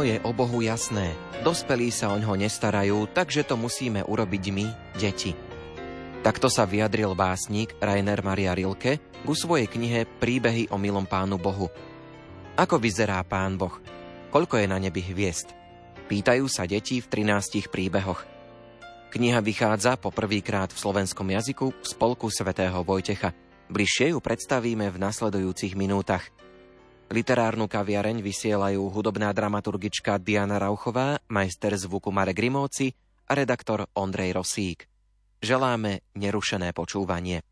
Je o Bohu jasné. Dospelí sa o ňo nestarajú, takže to musíme urobiť my, deti. Takto sa vyjadril básnik Rainer Maria Rilke ku svojej knihe Príbehy o milom pánu Bohu. Ako vyzerá pán Boh? Koľko je na nebi hviezd? Pýtajú sa deti v 13 príbehoch. Kniha vychádza po prvýkrát v slovenskom jazyku v spolku svätého Vojtecha. Bližšie ju predstavíme v nasledujúcich minútach – Literárnu kaviareň vysielajú hudobná dramaturgička Diana Rauchová, majster zvuku Marek Grimovci a redaktor Ondrej Rosík. Želáme nerušené počúvanie.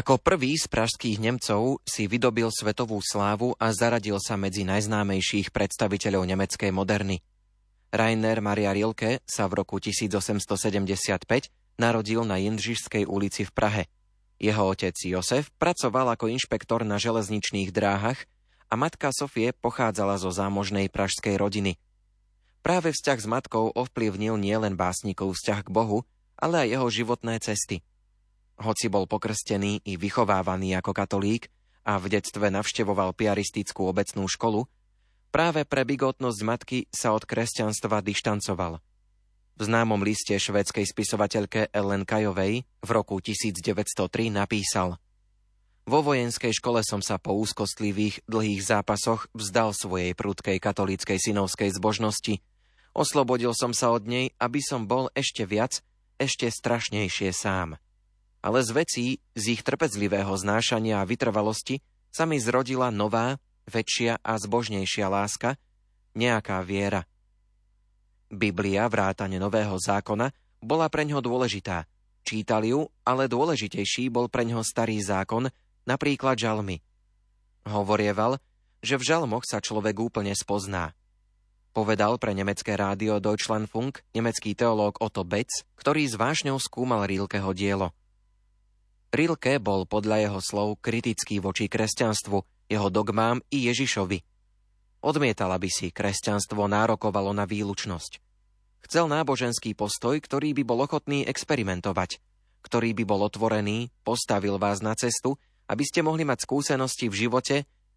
Ako prvý z pražských Nemcov si vydobil svetovú slávu a zaradil sa medzi najznámejších predstaviteľov nemeckej moderny. Rainer Maria Rilke sa v roku 1875 narodil na Jindřišskej ulici v Prahe. Jeho otec Josef pracoval ako inšpektor na železničných dráhach a matka Sofie pochádzala zo zámožnej pražskej rodiny. Práve vzťah s matkou ovplyvnil nielen básnikov vzťah k Bohu, ale aj jeho životné cesty – hoci bol pokrstený i vychovávaný ako katolík a v detstve navštevoval piaristickú obecnú školu, práve pre bigotnosť matky sa od kresťanstva dištancoval. V známom liste švédskej spisovateľke Ellen Kajovej v roku 1903 napísal Vo vojenskej škole som sa po úzkostlivých, dlhých zápasoch vzdal svojej prudkej katolíckej synovskej zbožnosti. Oslobodil som sa od nej, aby som bol ešte viac, ešte strašnejšie sám ale z vecí, z ich trpezlivého znášania a vytrvalosti sa mi zrodila nová, väčšia a zbožnejšia láska, nejaká viera. Biblia, vrátane Nového zákona, bola pre ňo dôležitá. Čítal ju, ale dôležitejší bol pre ňo starý zákon, napríklad žalmy. Hovorieval, že v žalmoch sa človek úplne spozná. Povedal pre nemecké rádio Deutschlandfunk nemecký teológ Otto Betz, ktorý s vášňou skúmal Rilkeho dielo. Rilke bol podľa jeho slov kritický voči kresťanstvu, jeho dogmám i Ježišovi. Odmietal, aby si kresťanstvo nárokovalo na výlučnosť. Chcel náboženský postoj, ktorý by bol ochotný experimentovať, ktorý by bol otvorený, postavil vás na cestu, aby ste mohli mať skúsenosti v živote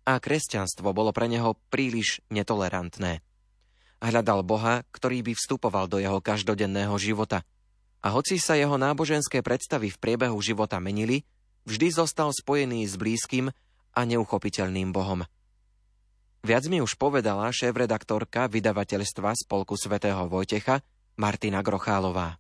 a kresťanstvo bolo pre neho príliš netolerantné. Hľadal Boha, ktorý by vstupoval do jeho každodenného života. A hoci sa jeho náboženské predstavy v priebehu života menili, vždy zostal spojený s blízkym a neuchopiteľným Bohom. Viac mi už povedala šéf-redaktorka vydavateľstva Spolku svätého Vojtecha Martina Grochálová.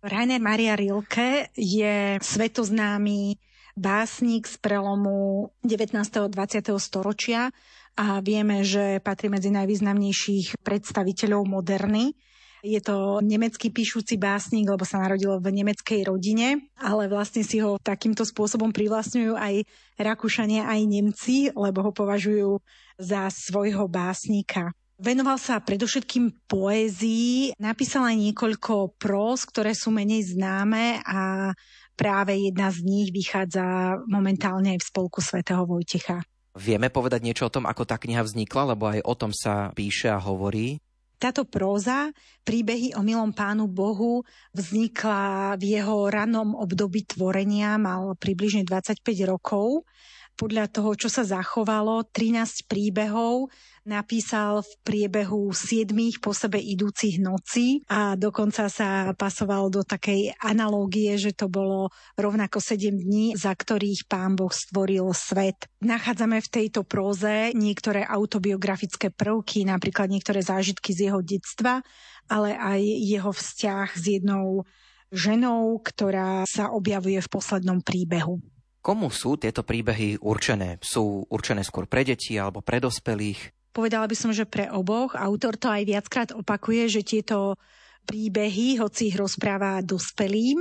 Rainer Maria Rilke je svetoznámy básnik z prelomu 19. a 20. storočia a vieme, že patrí medzi najvýznamnejších predstaviteľov moderny. Je to nemecký píšuci básnik, lebo sa narodil v nemeckej rodine, ale vlastne si ho takýmto spôsobom privlastňujú aj Rakúšania, aj Nemci, lebo ho považujú za svojho básnika. Venoval sa predovšetkým poézii, napísal aj niekoľko prós, ktoré sú menej známe a práve jedna z nich vychádza momentálne aj v spolku svätého Vojtecha. Vieme povedať niečo o tom, ako tá kniha vznikla, lebo aj o tom sa píše a hovorí? Táto próza, príbehy o milom pánu Bohu, vznikla v jeho ranom období tvorenia, mal približne 25 rokov podľa toho, čo sa zachovalo, 13 príbehov napísal v priebehu 7 po sebe idúcich nocí a dokonca sa pasoval do takej analógie, že to bolo rovnako 7 dní, za ktorých pán Boh stvoril svet. Nachádzame v tejto próze niektoré autobiografické prvky, napríklad niektoré zážitky z jeho detstva, ale aj jeho vzťah s jednou ženou, ktorá sa objavuje v poslednom príbehu. Komu sú tieto príbehy určené? Sú určené skôr pre deti alebo pre dospelých? Povedala by som, že pre oboch. Autor to aj viackrát opakuje, že tieto príbehy, hoci ich rozpráva dospelým,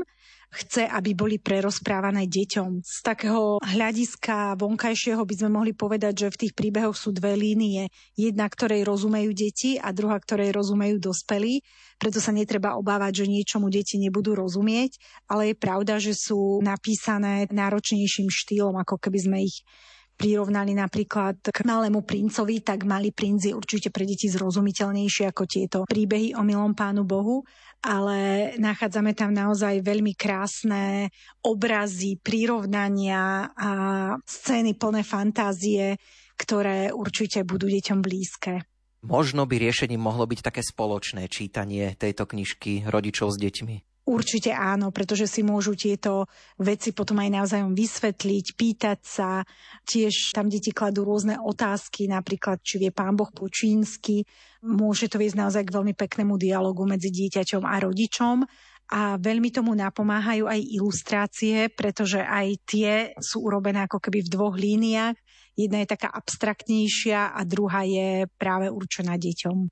chce, aby boli prerozprávané deťom. Z takého hľadiska vonkajšieho by sme mohli povedať, že v tých príbehoch sú dve línie. Jedna, ktorej rozumejú deti a druhá, ktorej rozumejú dospelí. Preto sa netreba obávať, že niečomu deti nebudú rozumieť, ale je pravda, že sú napísané náročnejším štýlom, ako keby sme ich prirovnali napríklad k malému princovi, tak malý princ je určite pre deti zrozumiteľnejšie ako tieto príbehy o milom pánu Bohu ale nachádzame tam naozaj veľmi krásne obrazy, prirovnania a scény plné fantázie, ktoré určite budú deťom blízke. Možno by riešením mohlo byť také spoločné čítanie tejto knižky rodičov s deťmi. Určite áno, pretože si môžu tieto veci potom aj navzájom vysvetliť, pýtať sa. Tiež tam deti kladú rôzne otázky, napríklad, či vie pán Boh po čínsky. Môže to viesť naozaj k veľmi peknému dialogu medzi dieťaťom a rodičom. A veľmi tomu napomáhajú aj ilustrácie, pretože aj tie sú urobené ako keby v dvoch líniách. Jedna je taká abstraktnejšia a druhá je práve určená deťom.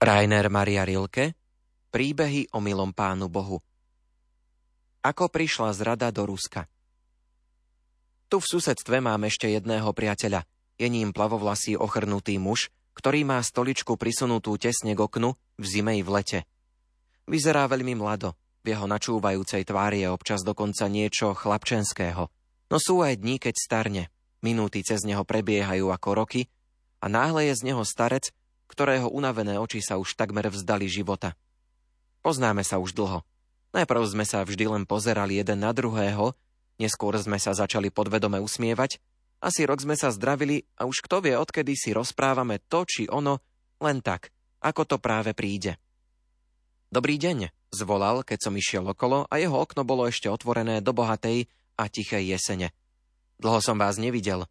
Rainer Maria Rilke Príbehy o milom pánu Bohu Ako prišla zrada do Ruska. Tu v susedstve mám ešte jedného priateľa. Je ním plavovlasý ochrnutý muž, ktorý má stoličku prisunutú tesne k oknu v zime i v lete. Vyzerá veľmi mlado, v jeho načúvajúcej tvári je občas dokonca niečo chlapčenského. No sú aj dní, keď starne. Minúty cez neho prebiehajú ako roky a náhle je z neho starec, ktorého unavené oči sa už takmer vzdali života. Poznáme sa už dlho. Najprv sme sa vždy len pozerali jeden na druhého, neskôr sme sa začali podvedome usmievať, asi rok sme sa zdravili a už kto vie, odkedy si rozprávame to či ono, len tak, ako to práve príde. Dobrý deň, zvolal, keď som išiel okolo a jeho okno bolo ešte otvorené do bohatej a tichej jesene. Dlho som vás nevidel.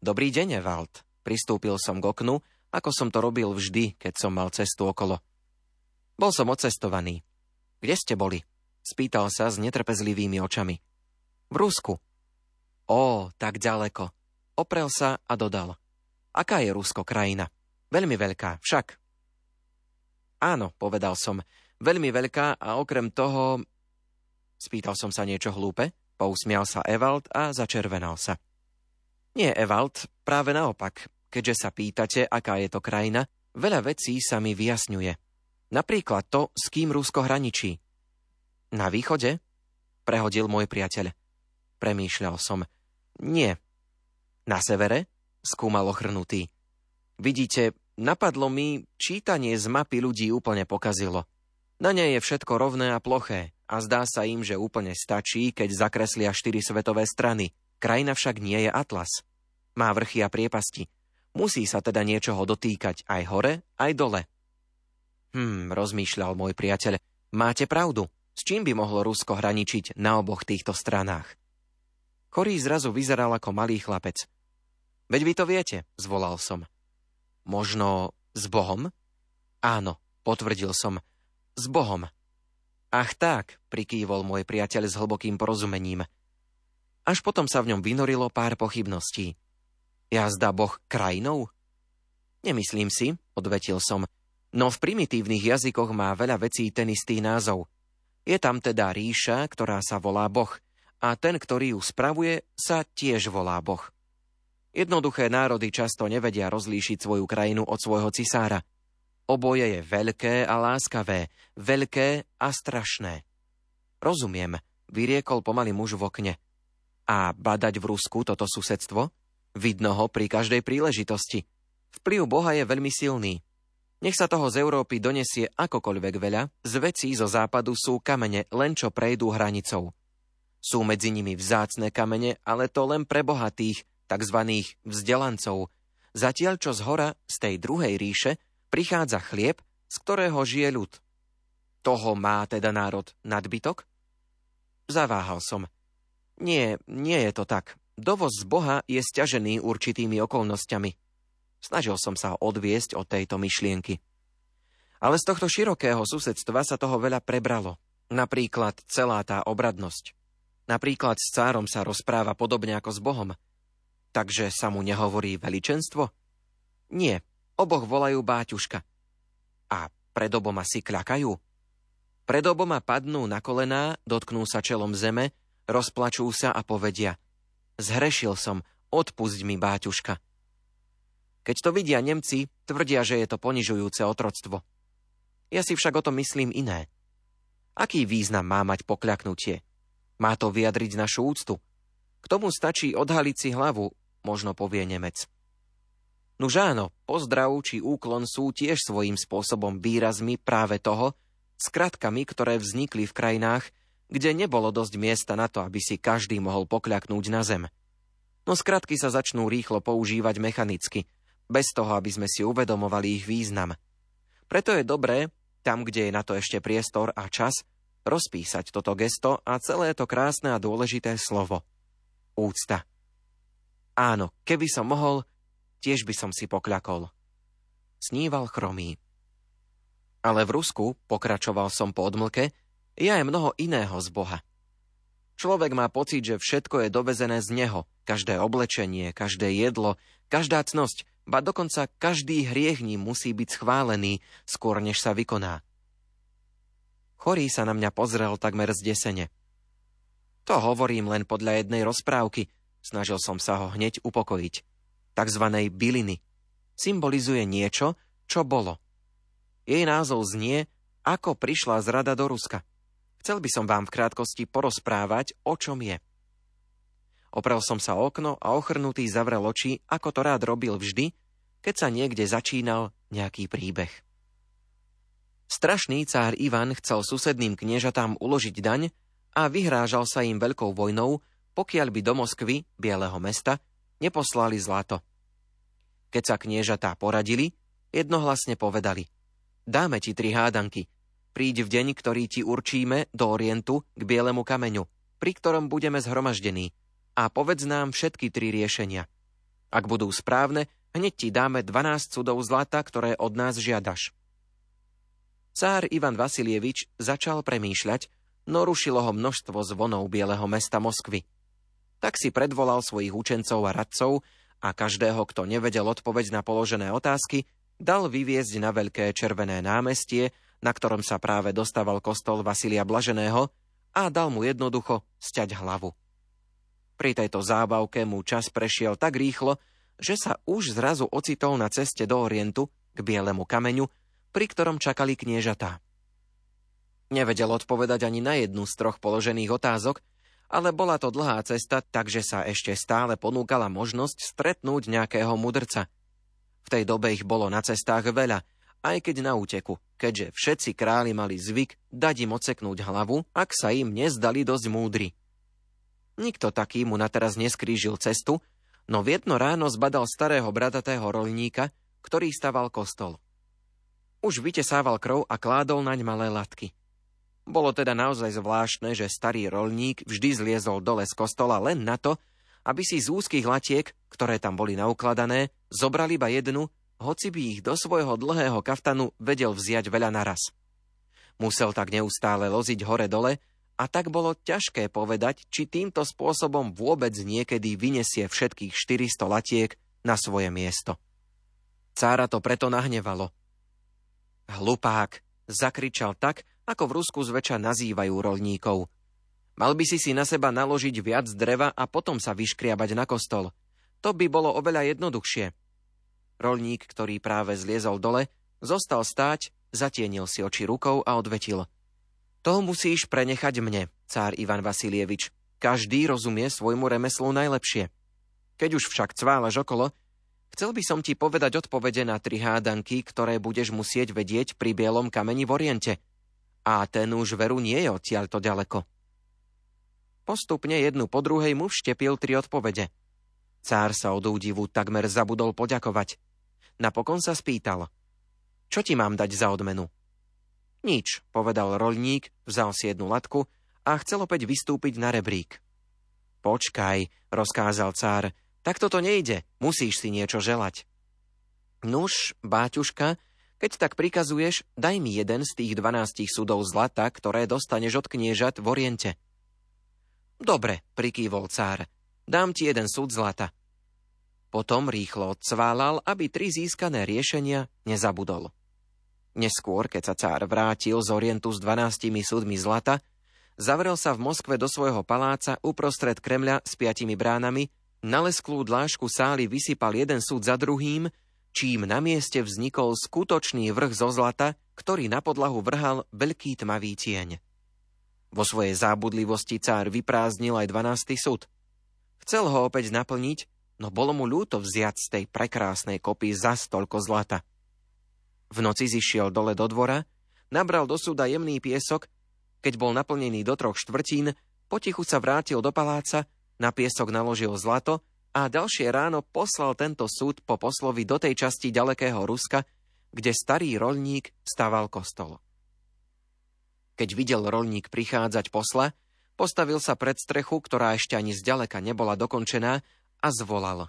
Dobrý deň, Evald. Pristúpil som k oknu, ako som to robil vždy, keď som mal cestu okolo. Bol som odcestovaný. Kde ste boli? Spýtal sa s netrpezlivými očami. V Rusku. Ó, tak ďaleko. Oprel sa a dodal. Aká je Rusko krajina? Veľmi veľká, však. Áno, povedal som. Veľmi veľká a okrem toho... Spýtal som sa niečo hlúpe, pousmial sa Evald a začervenal sa. Nie, Evald, práve naopak. Keďže sa pýtate, aká je to krajina, veľa vecí sa mi vyjasňuje. Napríklad to, s kým Rusko hraničí. Na východe? Prehodil môj priateľ. Premýšľal som. Nie. Na severe? Skúmal ochrnutý. Vidíte, napadlo mi, čítanie z mapy ľudí úplne pokazilo. Na nej je všetko rovné a ploché a zdá sa im, že úplne stačí, keď zakreslia štyri svetové strany. Krajina však nie je atlas. Má vrchy a priepasti. Musí sa teda niečoho dotýkať aj hore, aj dole. Hm, rozmýšľal môj priateľ. Máte pravdu. S čím by mohlo Rusko hraničiť na oboch týchto stranách? Chorý zrazu vyzeral ako malý chlapec. Veď vy to viete, zvolal som. Možno s Bohom? Áno, potvrdil som. S Bohom. Ach tak, prikývol môj priateľ s hlbokým porozumením. Až potom sa v ňom vynorilo pár pochybností. Jazda Boh krajinou? Nemyslím si, odvetil som, no v primitívnych jazykoch má veľa vecí ten istý názov – je tam teda ríša, ktorá sa volá Boh, a ten, ktorý ju spravuje, sa tiež volá Boh. Jednoduché národy často nevedia rozlíšiť svoju krajinu od svojho cisára. Oboje je veľké a láskavé, veľké a strašné. Rozumiem, vyriekol pomaly muž v okne. A badať v Rusku toto susedstvo? Vidno ho pri každej príležitosti. Vplyv Boha je veľmi silný. Nech sa toho z Európy donesie akokoľvek veľa, z vecí zo západu sú kamene, len čo prejdú hranicou. Sú medzi nimi vzácne kamene, ale to len pre bohatých, tzv. vzdelancov, zatiaľ čo z hora, z tej druhej ríše, prichádza chlieb, z ktorého žije ľud. Toho má teda národ nadbytok? Zaváhal som. Nie, nie je to tak. Dovoz z Boha je stiažený určitými okolnostiami. Snažil som sa odviesť od tejto myšlienky. Ale z tohto širokého susedstva sa toho veľa prebralo. Napríklad celá tá obradnosť. Napríklad s cárom sa rozpráva podobne ako s Bohom. Takže sa mu nehovorí veličenstvo? Nie, oboch volajú báťuška. A pred oboma si kľakajú? Pred oboma padnú na kolená, dotknú sa čelom zeme, rozplačú sa a povedia Zhrešil som, odpusť mi, báťuška. Keď to vidia Nemci, tvrdia, že je to ponižujúce otroctvo. Ja si však o tom myslím iné. Aký význam má mať pokľaknutie? Má to vyjadriť našu úctu. K tomu stačí odhaliť si hlavu, možno povie Nemec. Nuž áno, pozdrav či úklon sú tiež svojím spôsobom výrazmi práve toho, skratkami, ktoré vznikli v krajinách, kde nebolo dosť miesta na to, aby si každý mohol pokľaknúť na zem. No skratky sa začnú rýchlo používať mechanicky – bez toho, aby sme si uvedomovali ich význam. Preto je dobré, tam, kde je na to ešte priestor a čas, rozpísať toto gesto a celé to krásne a dôležité slovo. Úcta. Áno, keby som mohol, tiež by som si pokľakol. Sníval chromý. Ale v Rusku, pokračoval som po odmlke, je aj mnoho iného z Boha. Človek má pocit, že všetko je dovezené z neho, každé oblečenie, každé jedlo, každá cnosť, ba dokonca každý hriech ním musí byť schválený, skôr než sa vykoná. Chorý sa na mňa pozrel takmer zdesene. To hovorím len podľa jednej rozprávky, snažil som sa ho hneď upokojiť. Takzvanej byliny. Symbolizuje niečo, čo bolo. Jej názov znie Ako prišla zrada do Ruska. Chcel by som vám v krátkosti porozprávať, o čom je. Oprel som sa o okno a ochrnutý zavrel oči, ako to rád robil vždy, keď sa niekde začínal nejaký príbeh. Strašný cár Ivan chcel susedným kniežatám uložiť daň a vyhrážal sa im veľkou vojnou, pokiaľ by do Moskvy, Bieleho mesta, neposlali zlato. Keď sa kniežatá poradili, jednohlasne povedali Dáme ti tri hádanky. Príď v deň, ktorý ti určíme do Orientu k Bielemu kameňu, pri ktorom budeme zhromaždení a povedz nám všetky tri riešenia. Ak budú správne, hneď ti dáme 12 cudov zlata, ktoré od nás žiadaš. Cár Ivan Vasilievič začal premýšľať, no rušilo ho množstvo zvonov Bieleho mesta Moskvy. Tak si predvolal svojich učencov a radcov a každého, kto nevedel odpoveď na položené otázky, dal vyviezť na veľké červené námestie, na ktorom sa práve dostával kostol Vasilia Blaženého a dal mu jednoducho sťať hlavu. Pri tejto zábavke mu čas prešiel tak rýchlo, že sa už zrazu ocitol na ceste do Orientu k Bielemu kameňu, pri ktorom čakali kniežatá. Nevedel odpovedať ani na jednu z troch položených otázok, ale bola to dlhá cesta, takže sa ešte stále ponúkala možnosť stretnúť nejakého mudrca. V tej dobe ich bolo na cestách veľa, aj keď na úteku, keďže všetci králi mali zvyk dať im oceknúť hlavu, ak sa im nezdali dosť múdri. Nikto taký mu na teraz neskrížil cestu, no v jedno ráno zbadal starého bradatého rolníka, ktorý staval kostol. Už vytesával krv a kládol naň malé latky. Bolo teda naozaj zvláštne, že starý rolník vždy zliezol dole z kostola len na to, aby si z úzkých latiek, ktoré tam boli naukladané, zobral iba jednu, hoci by ich do svojho dlhého kaftanu vedel vziať veľa naraz. Musel tak neustále loziť hore-dole a tak bolo ťažké povedať, či týmto spôsobom vôbec niekedy vyniesie všetkých 400 latiek na svoje miesto. Cára to preto nahnevalo. Hlupák, zakričal tak, ako v Rusku zväčša nazývajú rolníkov. Mal by si si na seba naložiť viac dreva a potom sa vyškriabať na kostol. To by bolo oveľa jednoduchšie. Rolník, ktorý práve zliezol dole, zostal stáť, zatienil si oči rukou a odvetil. To musíš prenechať mne, cár Ivan Vasilievič. Každý rozumie svojmu remeslu najlepšie. Keď už však cválaš okolo, chcel by som ti povedať odpovede na tri hádanky, ktoré budeš musieť vedieť pri bielom kameni v Oriente – a ten už veru nie je odtiaľto ďaleko. Postupne jednu po druhej mu vštepil tri odpovede. Cár sa od údivu takmer zabudol poďakovať. Napokon sa spýtal. Čo ti mám dať za odmenu? Nič, povedal roľník, vzal si jednu latku a chcel opäť vystúpiť na rebrík. Počkaj, rozkázal cár, takto to nejde, musíš si niečo želať. Nuž, báťuška, keď tak prikazuješ, daj mi jeden z tých dvanástich súdov zlata, ktoré dostaneš od kniežat v Oriente. Dobre, prikývol cár, dám ti jeden súd zlata. Potom rýchlo odcválal, aby tri získané riešenia nezabudol. Neskôr, keď sa cár vrátil z Orientu s dvanáctimi súdmi zlata, zavrel sa v Moskve do svojho paláca uprostred Kremľa s piatimi bránami, na lesklú dlášku sály vysypal jeden súd za druhým čím na mieste vznikol skutočný vrch zo zlata, ktorý na podlahu vrhal veľký tmavý tieň. Vo svojej zábudlivosti cár vyprázdnil aj 12. súd. Chcel ho opäť naplniť, no bolo mu ľúto vziať z tej prekrásnej kopy za stolko zlata. V noci zišiel dole do dvora, nabral do súda jemný piesok, keď bol naplnený do troch štvrtín, potichu sa vrátil do paláca, na piesok naložil zlato a ďalšie ráno poslal tento súd po poslovi do tej časti ďalekého Ruska, kde starý rolník stával kostol. Keď videl rolník prichádzať posla, postavil sa pred strechu, ktorá ešte ani zďaleka nebola dokončená, a zvolal.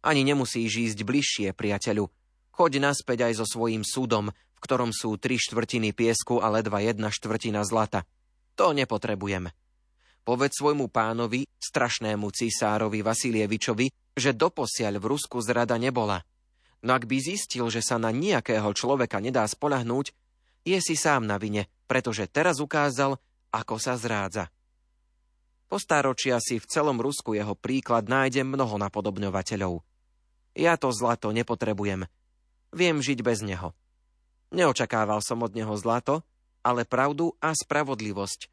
Ani nemusíš ísť bližšie, priateľu. Choď naspäť aj so svojím súdom, v ktorom sú tri štvrtiny piesku a ledva jedna štvrtina zlata. To nepotrebujeme. Povedz svojmu pánovi, strašnému cisárovi Vasilievičovi, že doposiaľ v Rusku zrada nebola. No ak by zistil, že sa na nejakého človeka nedá spolahnúť, je si sám na vine, pretože teraz ukázal, ako sa zrádza. Po stáročia si v celom Rusku jeho príklad nájde mnoho napodobňovateľov. Ja to zlato nepotrebujem. Viem žiť bez neho. Neočakával som od neho zlato, ale pravdu a spravodlivosť.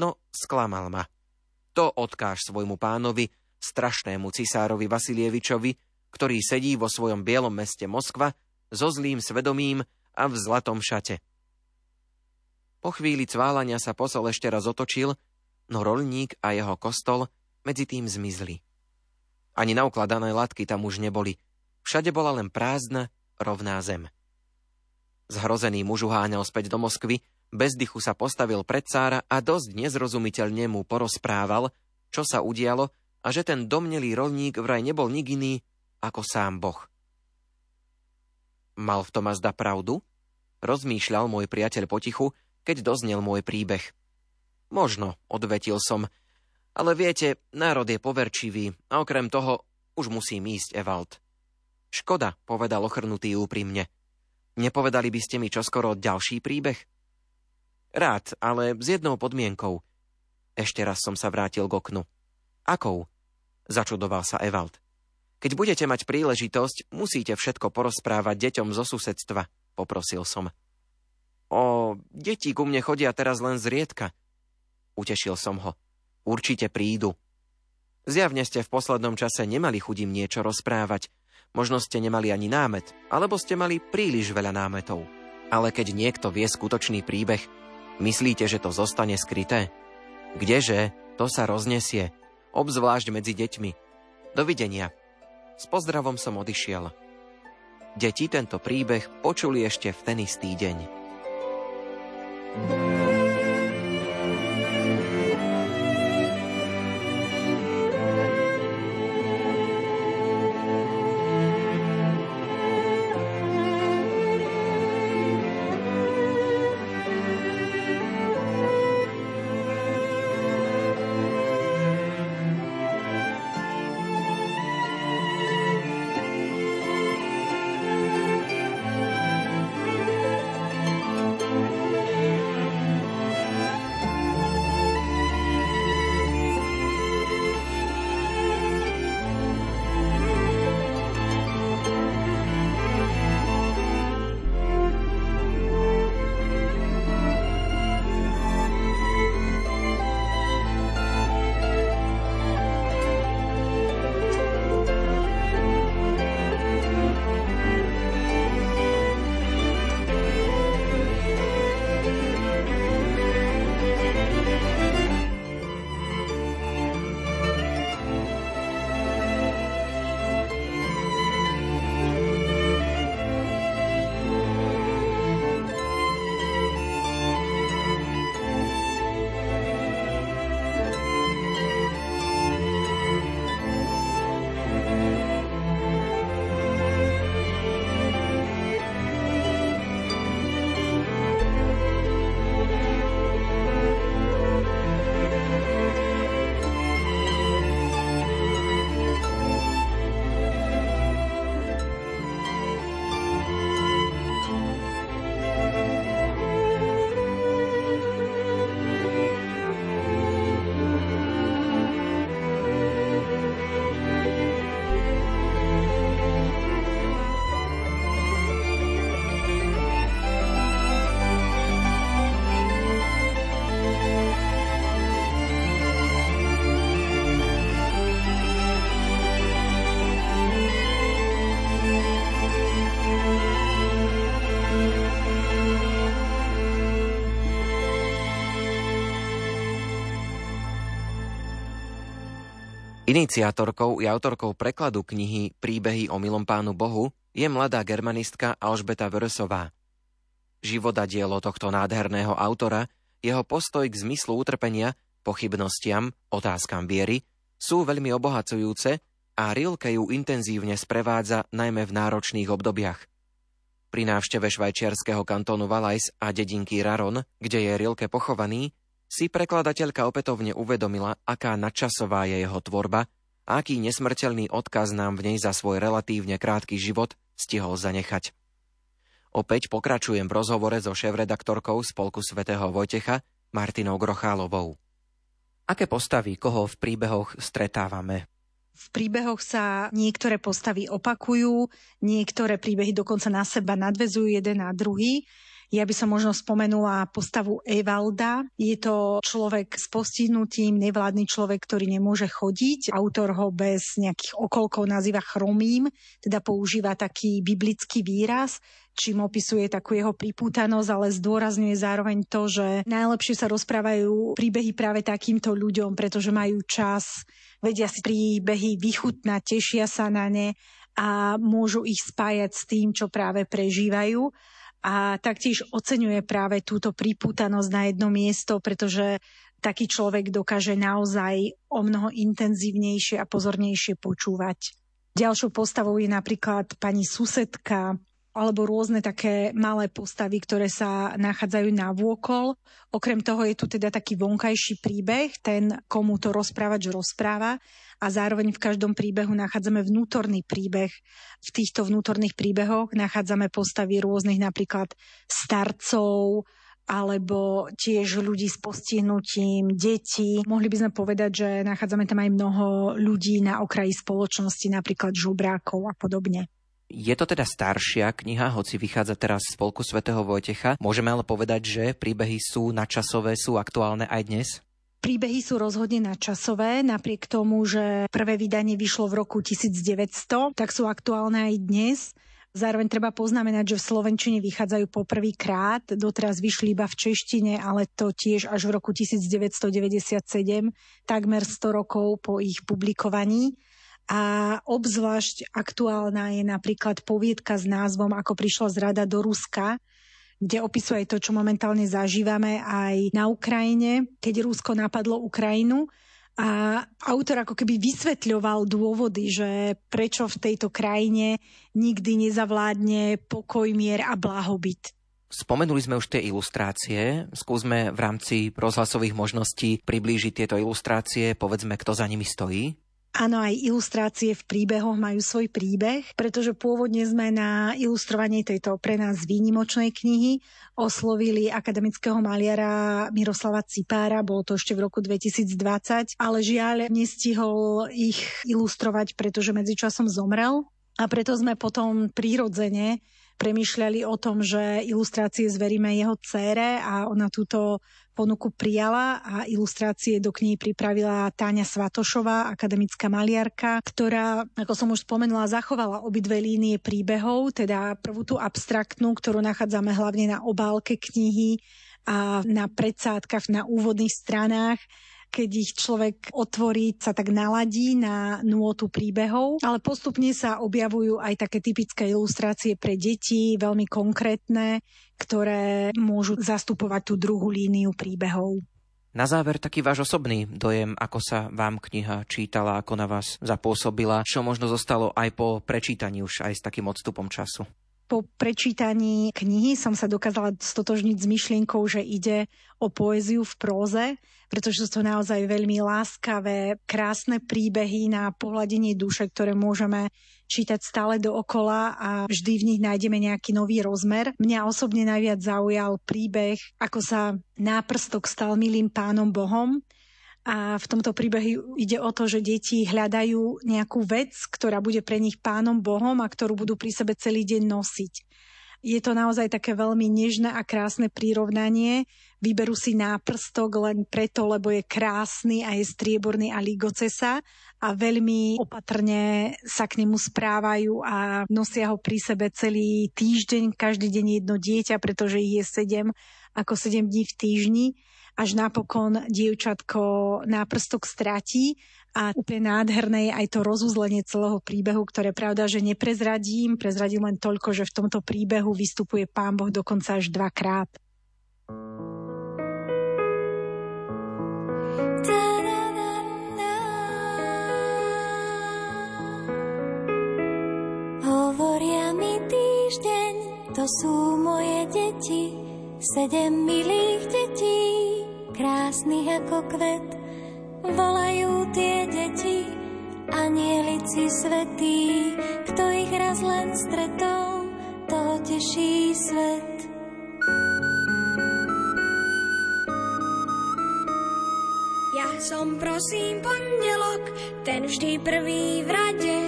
No, sklamal ma. To odkáž svojmu pánovi, strašnému cisárovi Vasilievičovi, ktorý sedí vo svojom bielom meste Moskva so zlým svedomím a v zlatom šate. Po chvíli cválania sa posol ešte raz otočil, no rolník a jeho kostol medzi tým zmizli. Ani naukladané latky tam už neboli. Všade bola len prázdna, rovná zem. Zhrozený muž uháňal späť do Moskvy, bez dychu sa postavil pred cára a dosť nezrozumiteľne mu porozprával, čo sa udialo a že ten domnelý rolník vraj nebol nik iný ako sám Boh. Mal v tom azda pravdu? Rozmýšľal môj priateľ potichu, keď doznel môj príbeh. Možno, odvetil som, ale viete, národ je poverčivý a okrem toho už musím ísť, Evald. Škoda, povedal ochrnutý úprimne. Nepovedali by ste mi čoskoro ďalší príbeh? Rád, ale s jednou podmienkou. Ešte raz som sa vrátil k oknu. Akou? Začudoval sa Evald. Keď budete mať príležitosť, musíte všetko porozprávať deťom zo susedstva, poprosil som. O, deti ku mne chodia teraz len zriedka. Utešil som ho. Určite prídu. Zjavne ste v poslednom čase nemali chudím niečo rozprávať. Možno ste nemali ani námet, alebo ste mali príliš veľa námetov. Ale keď niekto vie skutočný príbeh, myslíte, že to zostane skryté? Kdeže, to sa roznesie, obzvlášť medzi deťmi. Dovidenia. S pozdravom som odišiel. Deti tento príbeh počuli ešte v ten istý deň. thank you Iniciátorkou i autorkou prekladu knihy Príbehy o milom pánu Bohu je mladá germanistka Alžbeta Vrsová. Život a dielo tohto nádherného autora, jeho postoj k zmyslu utrpenia, pochybnostiam, otázkam viery sú veľmi obohacujúce a Rilke ju intenzívne sprevádza najmä v náročných obdobiach. Pri návšteve švajčiarského kantónu Valais a dedinky Raron, kde je Rilke pochovaný, si prekladateľka opätovne uvedomila, aká nadčasová je jeho tvorba a aký nesmrteľný odkaz nám v nej za svoj relatívne krátky život stihol zanechať. Opäť pokračujem v rozhovore so šéf-redaktorkou Spolku svätého Vojtecha Martinou Grochálovou. Aké postavy, koho v príbehoch stretávame? V príbehoch sa niektoré postavy opakujú, niektoré príbehy dokonca na seba nadvezujú jeden na druhý. Ja by som možno spomenula postavu Evalda. Je to človek s postihnutím, nevládny človek, ktorý nemôže chodiť. Autor ho bez nejakých okolkov nazýva chromým, teda používa taký biblický výraz, čím opisuje takú jeho pripútanosť, ale zdôrazňuje zároveň to, že najlepšie sa rozprávajú príbehy práve takýmto ľuďom, pretože majú čas, vedia si príbehy vychutnať, tešia sa na ne a môžu ich spájať s tým, čo práve prežívajú a taktiež oceňuje práve túto pripútanosť na jedno miesto, pretože taký človek dokáže naozaj o mnoho intenzívnejšie a pozornejšie počúvať. Ďalšou postavou je napríklad pani susedka, alebo rôzne také malé postavy, ktoré sa nachádzajú na vôkol. Okrem toho je tu teda taký vonkajší príbeh, ten, komu to rozprávač rozpráva a zároveň v každom príbehu nachádzame vnútorný príbeh. V týchto vnútorných príbehoch nachádzame postavy rôznych napríklad starcov, alebo tiež ľudí s postihnutím, detí. Mohli by sme povedať, že nachádzame tam aj mnoho ľudí na okraji spoločnosti, napríklad žubrákov a podobne. Je to teda staršia kniha, hoci vychádza teraz z spolku svätého Vojtecha. Môžeme ale povedať, že príbehy sú načasové, sú aktuálne aj dnes? Príbehy sú rozhodne načasové, napriek tomu, že prvé vydanie vyšlo v roku 1900, tak sú aktuálne aj dnes. Zároveň treba poznamenať, že v Slovenčine vychádzajú poprvýkrát, doteraz vyšli iba v češtine, ale to tiež až v roku 1997, takmer 100 rokov po ich publikovaní. A obzvlášť aktuálna je napríklad poviedka s názvom Ako prišla zrada do Ruska, kde opisuje to, čo momentálne zažívame aj na Ukrajine, keď Rusko napadlo Ukrajinu. A autor ako keby vysvetľoval dôvody, že prečo v tejto krajine nikdy nezavládne pokoj, mier a blahobyt. Spomenuli sme už tie ilustrácie. Skúsme v rámci rozhlasových možností priblížiť tieto ilustrácie. Povedzme, kto za nimi stojí. Áno, aj ilustrácie v príbehoch majú svoj príbeh, pretože pôvodne sme na ilustrovanie tejto pre nás výnimočnej knihy oslovili akademického maliara Miroslava Cipára, bolo to ešte v roku 2020, ale žiaľ nestihol ich ilustrovať, pretože medzičasom zomrel. A preto sme potom prírodzene premýšľali o tom, že ilustrácie zveríme jeho cére a ona túto ponuku prijala a ilustrácie do knihy pripravila Táňa Svatošová, akademická maliarka, ktorá, ako som už spomenula, zachovala obidve línie príbehov, teda prvú tú abstraktnú, ktorú nachádzame hlavne na obálke knihy a na predsádkach, na úvodných stranách keď ich človek otvorí, sa tak naladí na nôtu príbehov, ale postupne sa objavujú aj také typické ilustrácie pre deti, veľmi konkrétne, ktoré môžu zastupovať tú druhú líniu príbehov. Na záver taký váš osobný dojem, ako sa vám kniha čítala, ako na vás zapôsobila, čo možno zostalo aj po prečítaní už aj s takým odstupom času po prečítaní knihy som sa dokázala stotožniť s myšlienkou, že ide o poéziu v próze, pretože sú to naozaj veľmi láskavé, krásne príbehy na pohľadenie duše, ktoré môžeme čítať stále dookola a vždy v nich nájdeme nejaký nový rozmer. Mňa osobne najviac zaujal príbeh, ako sa náprstok stal milým pánom Bohom, a v tomto príbehu ide o to, že deti hľadajú nejakú vec, ktorá bude pre nich pánom Bohom a ktorú budú pri sebe celý deň nosiť. Je to naozaj také veľmi nežné a krásne prirovnanie. Vyberú si náprstok len preto, lebo je krásny a je strieborný a ligocesa a veľmi opatrne sa k nemu správajú a nosia ho pri sebe celý týždeň, každý deň jedno dieťa, pretože je sedem ako sedem dní v týždni až napokon dievčatko náprstok stratí a úplne nádherné je aj to rozuzlenie celého príbehu, ktoré pravda, že neprezradím, prezradím len toľko, že v tomto príbehu vystupuje pán Boh dokonca až dvakrát. Hovoria mi týždeň, to sú moje deti, sedem milých detí krásnych ako kvet, volajú tie deti, anielici svetí, kto ich raz len stretol, to teší svet. Ja som prosím pondelok, ten vždy prvý v rade.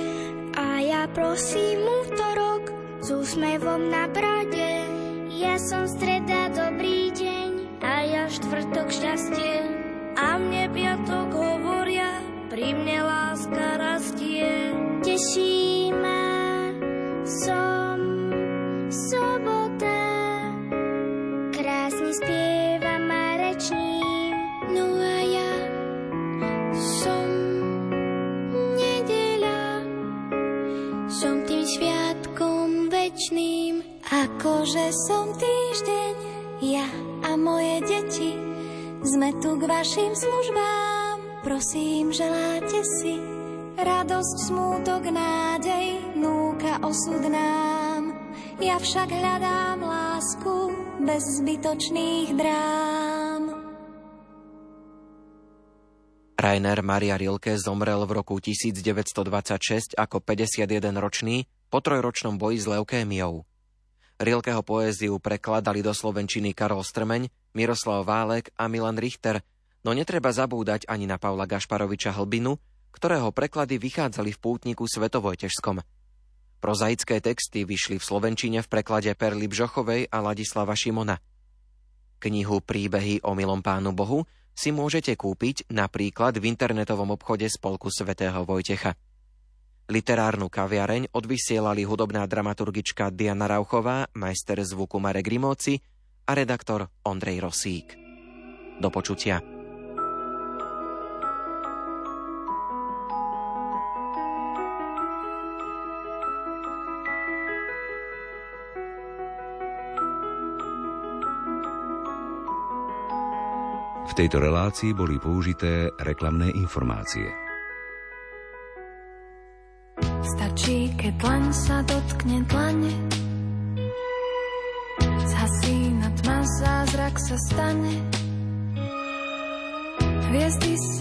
A ja prosím útorok, s úsmevom na brade. Ja som streda dobrý štvrtok šťastie. A mne piatok hovoria, pri mne láska rastie. Teší ma, som sobota, krásne spieva ma rečním, no a ja som nedeľa, som tým sviatkom večným, akože som týždeň, ja a moje deti, sme tu k vašim službám. Prosím, želáte si radosť, smútok, nádej, núka osud nám. Ja však hľadám lásku bez zbytočných drám. Rainer Maria Rilke zomrel v roku 1926 ako 51-ročný po trojročnom boji s leukémiou. Rilkeho poéziu prekladali do slovenčiny Karol Strmeň, Miroslav Válek a Milan Richter – No netreba zabúdať ani na Pavla Gašparoviča Hlbinu, ktorého preklady vychádzali v pútniku Svetovojtežskom. Prozaické texty vyšli v Slovenčine v preklade Perly Bžochovej a Ladislava Šimona. Knihu Príbehy o milom pánu Bohu si môžete kúpiť napríklad v internetovom obchode Spolku svätého Vojtecha. Literárnu kaviareň odvysielali hudobná dramaturgička Diana Rauchová, majster zvuku Marek Rimóci a redaktor Ondrej Rosík. Do počutia. V tejto relácii boli použité reklamné informácie. Tlaň sa dotkne tlane Zhasí na tma, zázrak sa stane. Hviezdy sa